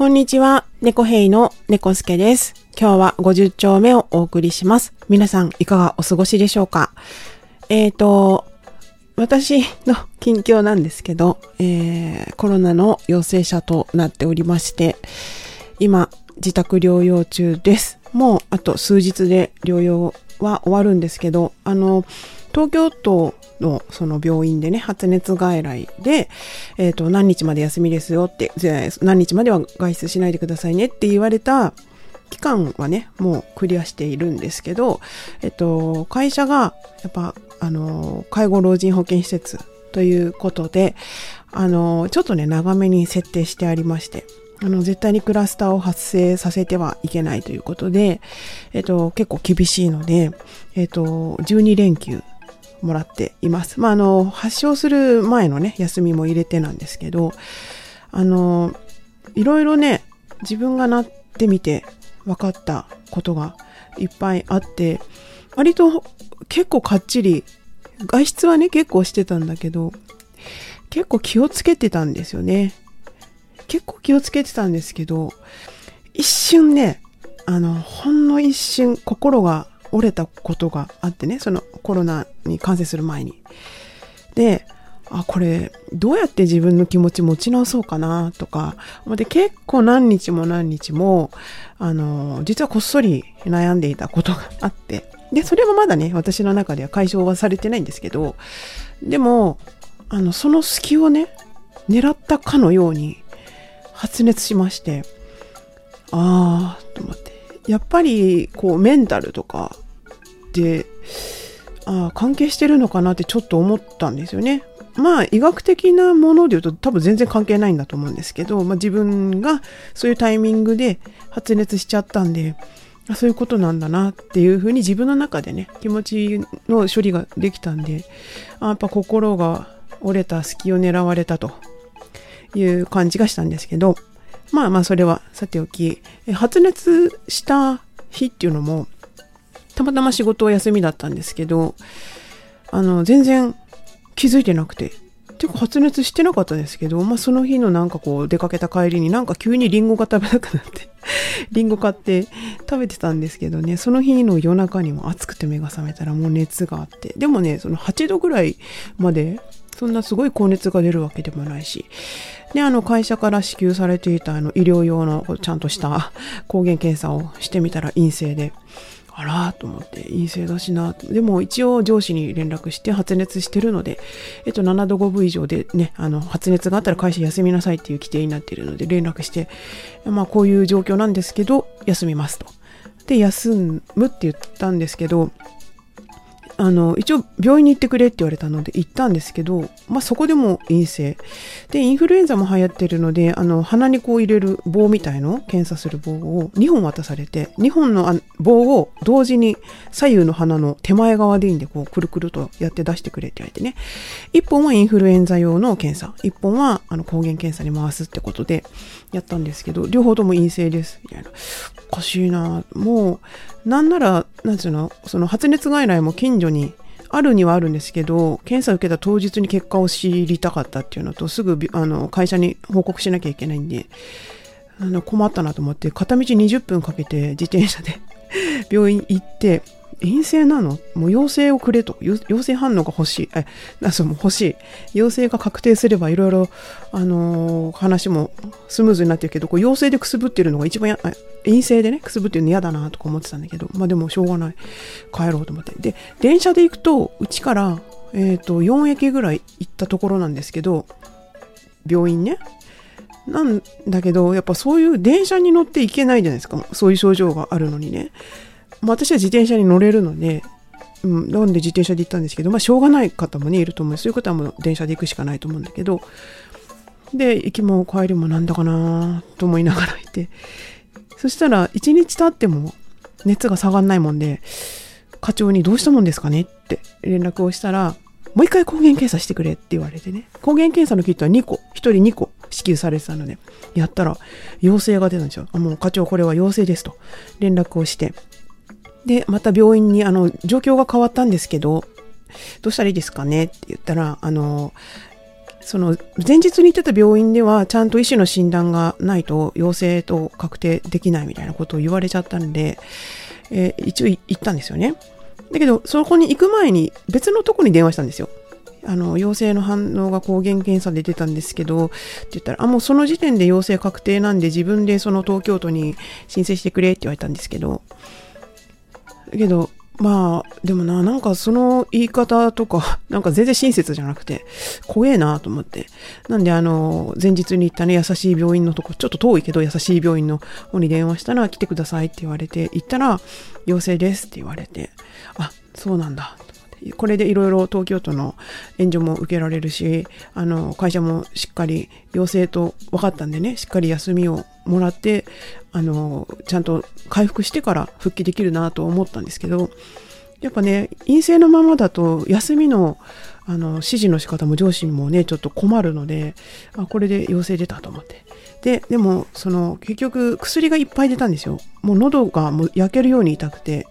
こんにちは、猫ヘイの猫助です。今日は50丁目をお送りします。皆さんいかがお過ごしでしょうか？えーと、私の近況なんですけど、えー、コロナの陽性者となっておりまして、今、自宅療養中です。もうあと数日で療養は終わるんですけど、あの、東京都のその病院でね、発熱外来で、えっ、と、何日まで休みですよって、何日までは外出しないでくださいねって言われた期間はね、もうクリアしているんですけど、えっと、会社が、やっぱ、あの、介護老人保健施設ということで、あの、ちょっとね、長めに設定してありまして、あの、絶対にクラスターを発生させてはいけないということで、えっと、結構厳しいので、えっと、12連休もらっています。まあ、あの、発症する前のね、休みも入れてなんですけど、あの、いろいろね、自分がなってみて分かったことがいっぱいあって、割と結構かっちり、外出はね、結構してたんだけど、結構気をつけてたんですよね。結構気をつけてたんですけど、一瞬ね、あの、ほんの一瞬心が折れたことがあってね、そのコロナに感染する前に。で、あ、これ、どうやって自分の気持ち持ち直そうかなとか、で、結構何日も何日も、あの、実はこっそり悩んでいたことがあって、で、それはまだね、私の中では解消はされてないんですけど、でも、あの、その隙をね、狙ったかのように発熱しまして、あーと思って。やっぱり、こう、メンタルとか、あー関係してるのかなってちょっと思ったんですよね。まあ、医学的なもので言うと多分全然関係ないんだと思うんですけど、まあ自分がそういうタイミングで発熱しちゃったんで、そういうことなんだなっていうふうに自分の中でね、気持ちの処理ができたんで、あやっぱ心が折れた隙を狙われたという感じがしたんですけど、まあまあそれはさておき、発熱した日っていうのも、たまたま仕事は休みだったんですけど、あの、全然気づいてなくて、てか発熱してなかったですけど、まあその日のなんかこう出かけた帰りになんか急にリンゴが食べたくなって、リンゴ買って食べてたんですけどね、その日の夜中にも暑くて目が覚めたらもう熱があって、でもね、その8度ぐらいまで、そんなすごい高熱が出るわけでもないし、で、あの会社から支給されていたあの医療用のちゃんとした抗原検査をしてみたら陰性で、あらと思って陰性だしなでも一応上司に連絡して発熱してるので、えっと、7度5分以上でねあの発熱があったら会社休みなさいっていう規定になっているので連絡してまあこういう状況なんですけど休みますと。で休むって言ったんですけどあの一応病院に行ってくれって言われたので行ったんですけど、まあ、そこでも陰性。でインフルエンザも流行ってるのであの鼻にこう入れる棒みたいの検査する棒を2本渡されて2本の棒を同時に左右の鼻の手前側でいいんでこうくるくるとやって出してくれって言われてね。1本はインフルエンザ用の検査。1本はあの抗原検査に回すってことでやったんですけど両方とも陰性です。みたいなおかしいな。もうなんならなんつうのその発熱外来も近所にあるにはあるんですけど検査を受けた当日に結果を知りたかったっていうのとすぐあの会社に報告しなきゃいけないんであの困ったなと思って片道20分かけて自転車で 病院行って陰性なの？もう陽性をくれと。陽性反応が欲しい。えなそうも欲しい。陽性が確定すればいろいろあのー話もスムーズになってるけどこう陽性でくすぶってるのが一番や陰性でねくすぶってるの嫌だなとか思ってたんだけどまあでもしょうがない。帰ろうと思って。で電車で行くとうちからえっ、と4駅ぐらい行ったところなんですけど病院ね。なんだけどやっぱそういう電車に乗って行けないじゃないですか。そういう症状があるのにね。まあ、私は自転車に乗れるので、うん、なんで自転車で行ったんですけど、まあ、しょうがない方もね、いると思う。そういう方はもう電車で行くしかないと思うんだけど、で、行きも帰りもなんだかなと思いながらいて、そしたら、1日経っても熱が下がんないもんで、課長にどうしたもんですかねって連絡をしたら、もう一回抗原検査してくれって言われてね。抗原検査のキットは2個、1人2個支給されてたので、やったら陽性が出たんですよ。もう課長これは陽性ですと連絡をして、で、また病院に、あの、状況が変わったんですけど、どうしたらいいですかね？って言ったら、あの、その前日に行ってた病院ではちゃんと医師の診断がないと陽性と確定できないみたいなことを言われちゃったんで、えー、一応行ったんですよね。だけど、そこに行く前に別のとこに電話したんですよ。あの、陽性の反応が抗原検査で出たんですけど、って言ったら、あ、もうその時点で陽性確定なんで自分でその東京都に申請してくれって言われたんですけど、けど、まあ、でもな、なんかその言い方とか、なんか全然親切じゃなくて、怖えなと思って。なんであの、前日に行ったね、優しい病院のとこ、ちょっと遠いけど優しい病院の方に電話したら来てくださいって言われて、行ったら、陽性ですって言われて、あ、そうなんだ。これでいろいろ東京都の援助も受けられるし、あの、会社もしっかり陽性と分かったんでね、しっかり休みをもらって、あの、ちゃんと回復してから復帰できるなと思ったんですけど、やっぱね、陰性のままだと休みのあの指示の仕方も上司にもね、ちょっと困るので、あ、これで陽性出たと思って。で、でも、その、結局薬がいっぱい出たんですよ。もう喉がもう焼けるように痛くて、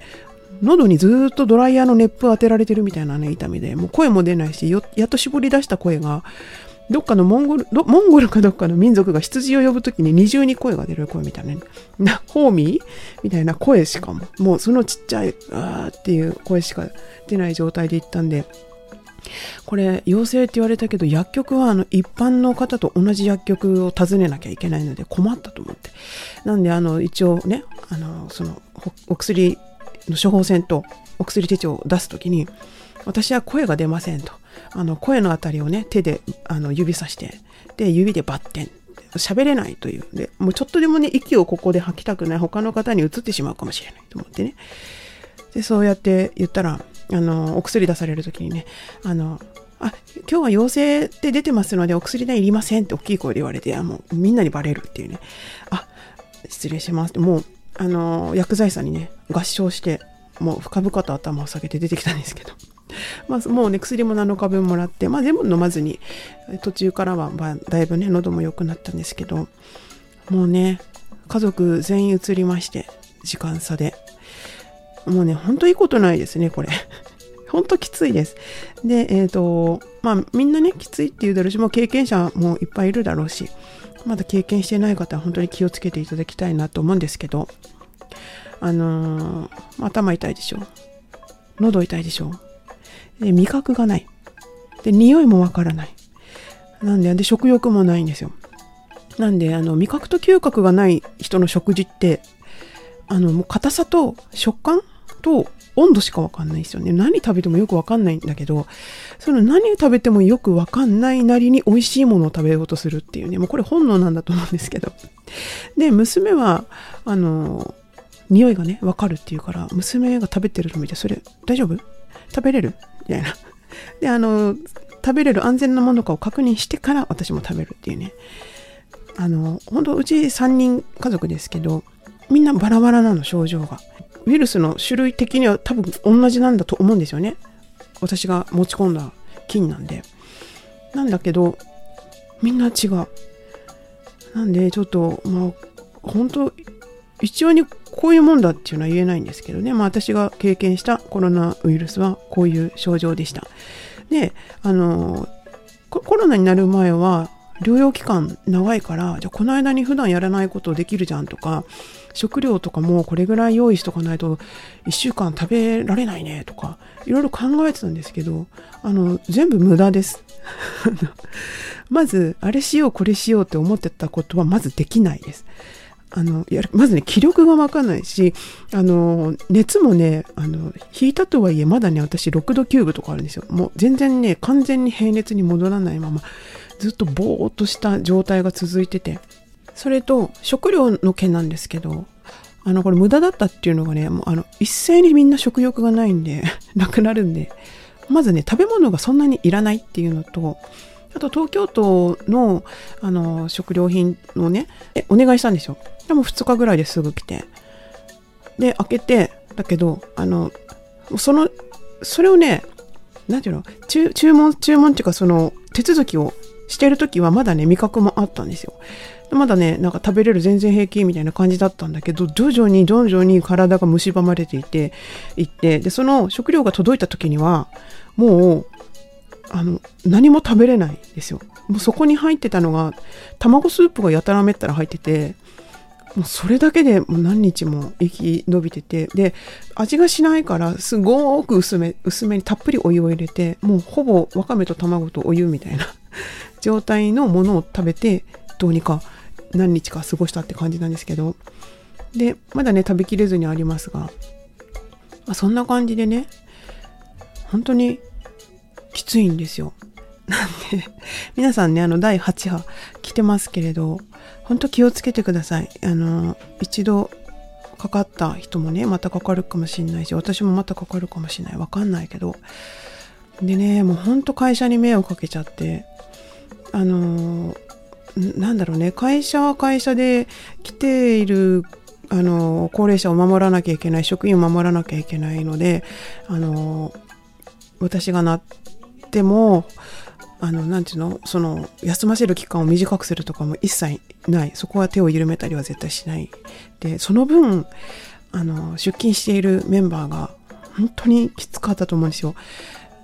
喉にずっとドライヤーの熱風当てられてるみたいなね、痛みで、もう声も出ないし、やっと絞り出した声が、どっかのモンゴル、モンゴルかどっかの民族が羊を呼ぶときに二重に声が出る声みたいなね。な、ホーミーみたいな声しかも。もうそのちっちゃい、あーっていう声しか出ない状態で行ったんで、これ、陽性って言われたけど、薬局はあの一般の方と同じ薬局を訪ねなきゃいけないので困ったと思って。なんで、あの、一応ね、あの、その、お薬処方箋とお薬手帳を出すときに、私は声が出ませんと。あの声のあたりをね手であの指さしてで指でバッテン。喋れないというでもうちょっとでもね息をここで吐きたくない他の方に移ってしまうかもしれないと思ってね。でそうやって言ったらあのお薬出される時にねあのあ今日は陽性って出てますのでお薬代いりませんって大きい声で言われてあもうみんなにバレるっていうねあ失礼しますもうあの薬剤師さんにね合唱してもう深々と頭を下げて出てきたんですけど まあ、もうね、薬も7日分もらって、まあ、全部飲まずに、途中からは、まあ、だいぶね、喉も良くなったんですけど、もうね、家族全員移りまして、時間差で。もうね、ほんといいことないですね、これ。ほんときついです。で、えっ、ー、と、まあ、みんなね、きついって言うだろうし、もう経験者もいっぱいいるだろうし、まだ経験してない方は本当に気をつけていただきたいなと思うんですけど、あのー、頭痛いでしょ。喉痛いでしょ。で味覚がない。で、匂いもわからない。なんで、で、食欲もないんですよ。なんで、あの、味覚と嗅覚がない人の食事って、あの、もう硬さと食感と温度しかわかんないですよね。何食べてもよくわかんないんだけど、その何食べてもよくわかんないなりに美味しいものを食べようとするっていうね、もうこれ本能なんだと思うんですけど。で、娘は、あの、匂いがね、わかるっていうから、娘が食べてるの見て、それ大丈夫？食べれる？みたいな。で、あの、食べれる安全なものかを確認してから私も食べるっていうね。あの、本当うち3人家族ですけど、みんなバラバラなの、症状が。ウイルスの種類的には多分同じなんだと思うんですよね。私が持ち込んだ菌なんで。なんだけど、みんな違う。なんで、ちょっと、まあ、本当一応にこういうもんだっていうのは言えないんですけどね、まあ、私が経験したコロナウイルスはこういう症状でした。で、あの、コロナになる前は、療養期間長いから、じゃあこの間に普段やらないことできるじゃんとか、食料とかもこれぐらい用意しとかないと1週間食べられないねとか、いろいろ考えてたんですけど、あの、全部無駄です。まず、あれしよう、これしようって思ってたことはまずできないです。あの、やまずね、気力がわかんないし、あの、熱もね、あの、引いたとはいえ、まだね、私6度9分とかあるんですよ。もう全然ね、完全に平熱に戻らないまま、ずっとぼーっとした状態が続いてて。それと、食料の件なんですけど、あの、これ無駄だったっていうのがね、もうあの、一斉にみんな食欲がないんで、なくなるんで、まずね、食べ物がそんなにいらないっていうのと、あと東京都のあの食料品をねえ、お願いしたんですよ。でも2日ぐらいですぐ来て。で、開けて、だけど、あの、その、それをね、なんていうの、注文、注文っていうかその手続きをしてるときはまだね、味覚もあったんですよ。まだね、なんか食べれる全然平気みたいな感じだったんだけど、徐々に徐々に体が蝕まれていて、いって、で、その食料が届いた時には、もう、あの、何も食べれないんですよ。もうそこに入ってたのが卵スープがやたらめったら入っててもうそれだけでもう何日も息伸びててで味がしないからすごく薄め薄めにたっぷりお湯を入れてもうほぼわかめと卵とお湯みたいな 状態のものを食べてどうにか何日か過ごしたって感じなんですけど。でまだね食べきれずにありますが、ま、そんな感じでね本当にきついんですよ。なんで皆さんねあの第8波来てますけれど本当気をつけてください。あの一度かかった人もねまたかかるかもしれないし私もまたかかるかもしれない。わかんないけど。でねもうほんと会社に迷惑かけちゃって。あのなんだろうね。会社は会社で来ているあの高齢者を守らなきゃいけない職員を守らなきゃいけないのであの私がなってもあのなんていうのその休ませる期間を短くするとかも一切ない。そこは手を緩めたりは絶対しない。でその分あの出勤しているメンバーが本当にきつかったと思うんですよ。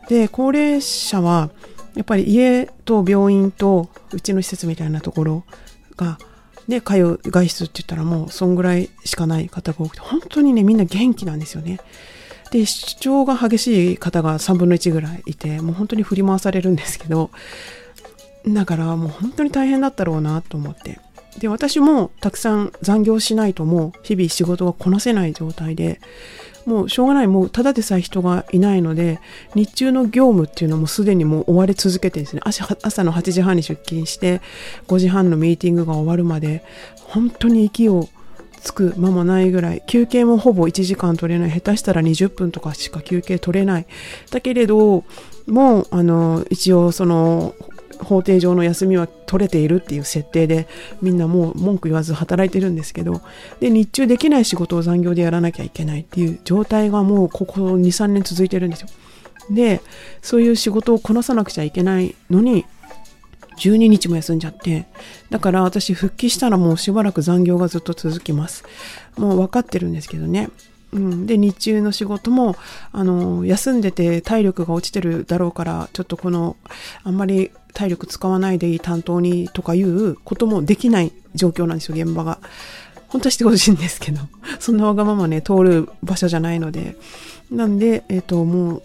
で高齢者はやっぱり家と病院とうちの施設みたいなところがで通う外出って言ったらもうそんぐらいしかない方が多くて本当にねみんな元気なんですよね。で主張が激しい方が3分の1ぐらいいてもう本当に振り回されるんですけどだからもう本当に大変だったろうなと思って。で私もたくさん残業しないともう日々仕事がこなせない状態でもうしょうがない。もうただでさえ人がいないので日中の業務っていうのもすでにもう追われ続けてですね。朝の8時半に出勤して5時半のミーティングが終わるまで本当に息をつく間もないぐらい休憩もほぼ1時間取れない。下手したら20分とかしか休憩取れない。だけれどもうあの一応その法定上の休みは取れているっていう設定でみんなもう文句言わず働いてるんですけどで日中できない仕事を残業でやらなきゃいけないっていう状態がもうここ23年続いてるんですよでそういう仕事をこなさなくちゃいけないのに12日も休んじゃって、だから私復帰したらもうしばらく残業がずっと続きます。もう分かってるんですけどね。うん、で日中の仕事もあの休んでて体力が落ちてるだろうからちょっとこのあんまり体力使わないでいい担当にとかいうこともできない状況なんですよ現場が。本当はしてほしいんですけどそんなわがままね通る場所じゃないのでなんで、えっ、ー、ともう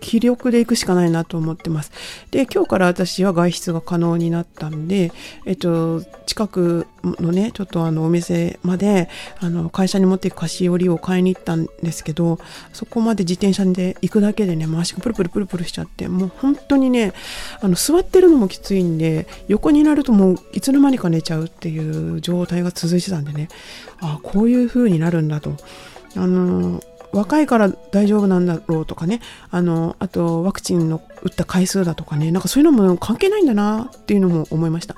気力で行くしかないなと思ってます。で、今日から私は外出が可能になったんで、えっと、近くのね、ちょっとあのお店まで、あの、会社に持っていく菓子折りを買いに行ったんですけど、そこまで自転車で行くだけでね、足がプルプルプルプルしちゃって、もう本当にね、あの、座ってるのもきついんで、横になるともういつの間にか寝ちゃうっていう状態が続いてたんでね、ああ、こういう風になるんだと。あの若いから大丈夫なんだろうとかね。あのあとワクチンの打った回数だとかね。なんかそういうのも関係ないんだなっていうのも思いました。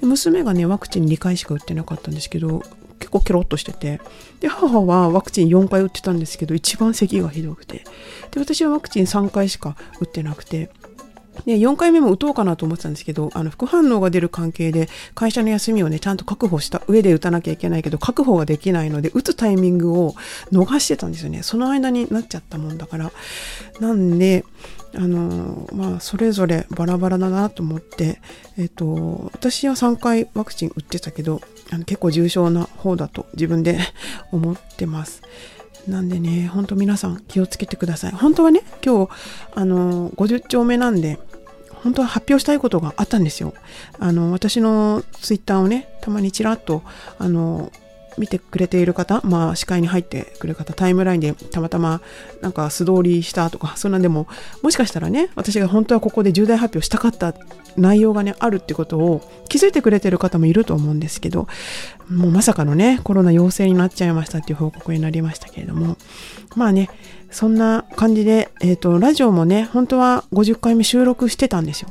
で娘がねワクチン2回しか打ってなかったんですけど結構ケロッとしてて。で母はワクチン4回打ってたんですけど一番咳がひどくて。で私はワクチン3回しか打ってなくて。で、4回目も打とうかなと思ってたんですけど、あの、副反応が出る関係で、会社の休みをね、ちゃんと確保した上で打たなきゃいけないけど、確保ができないので、打つタイミングを逃してたんですよね。その間になっちゃったもんだから。なんで、あのまあ、それぞれバラバラだなと思って、えっ、と、私は3回ワクチン打ってたけど、あの結構重症な方だと自分で 思ってます。なんでね、ほんと皆さん気をつけてください。本当はね、今日、あの、50丁目なんで、本当は発表したいことがあったんですよ。あの、私のツイッターをね、たまにちらっと、あの、見てくれている方、まあ、視界に入ってくる方、タイムラインでたまたまなんか素通りしたとか、そんなんでも、もしかしたらね、私が本当はここで重大発表したかった内容がね、あるってことを気づいてくれてる方もいると思うんですけど、もうまさかのね、コロナ陽性になっちゃいましたっていう報告になりましたけれども、まあね、そんな感じで、えっ、ー、と、ラジオもね、本当は50回目収録してたんですよ。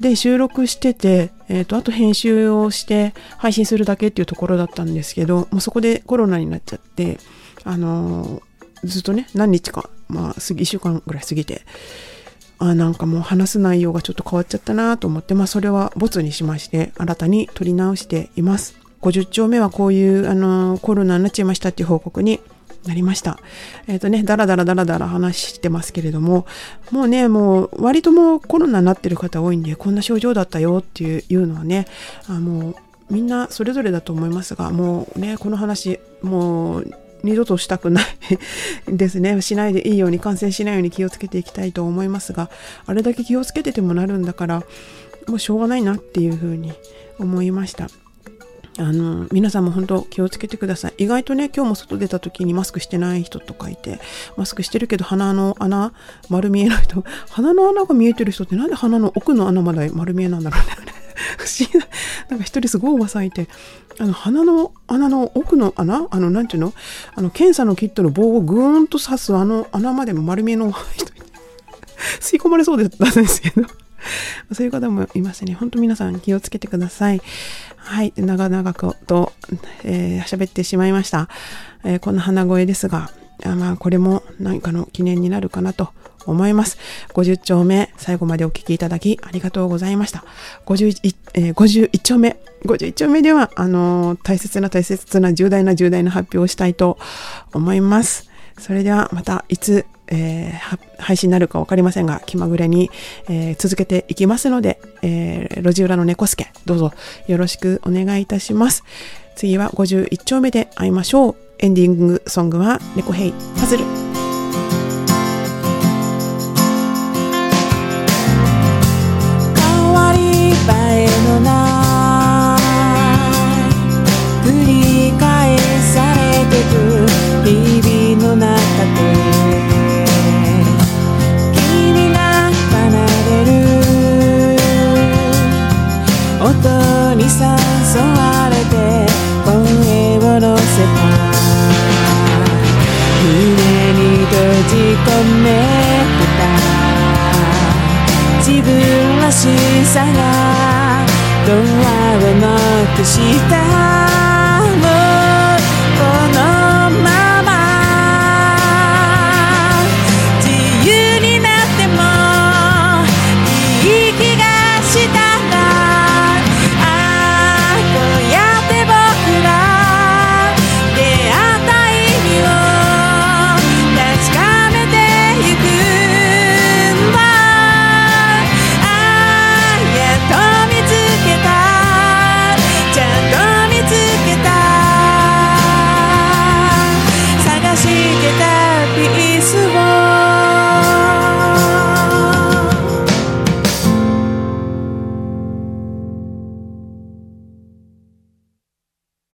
で、収録してて、えっ、ー、と、あと編集をして配信するだけっていうところだったんですけど、もうそこでコロナになっちゃって、あのー、ずっとね、何日か、まあ、過ぎ、1週間ぐらい過ぎて、あなんかもう話す内容がちょっと変わっちゃったなと思って、まあ、それはボツにしまして、新たに取り直しています。50丁目はこういう、あのー、コロナになっちゃいましたっていう報告になりました。えっ、ー、とね、だらだらだらだら話してますけれども、もうね、もう割ともうコロナになってる方多いんで、こんな症状だったよっていうのはね、あもうみんなそれぞれだと思いますが、もうね、この話、もう二度としたくない ですね。しないでいいように、感染しないように気をつけていきたいと思いますが、あれだけ気をつけててもなるんだから、もうしょうがないなっていうふうに思いました。あの、皆さんも本当気をつけてください。意外とね、今日も外出た時にマスクしてない人とかいて、マスクしてるけど鼻の穴、丸見えの人、鼻の穴が見えてる人ってなんで鼻の奥の穴まで丸見えなんだろうね。不思議な、なんか一人すごいおばさんいて、あの、鼻の穴の奥の穴あの、なんていうの？あの、検査のキットの棒をぐーんと刺すあの穴までも丸見えの人吸い込まれそうだったんですけど。そういう方もいますね。本当皆さん気をつけてください。はい。長々と、えー、喋ってしまいました。えー、こんな鼻声ですが、あまあ、これも何かの記念になるかなと思います。50丁目、最後までお聞きいただきありがとうございました。51, えー、51丁目、51丁目では、あのー、大切な大切な重大な重大な発表をしたいと思います。それではまたいつえー、配信になるか分かりませんが、気まぐれに、えー、続けていきますので、えー、路地裏の猫助、どうぞよろしくお願いいたします。次は51丁目で会いましょう。エンディングソングは猫ヘイパズル。分らしさがドアをノックした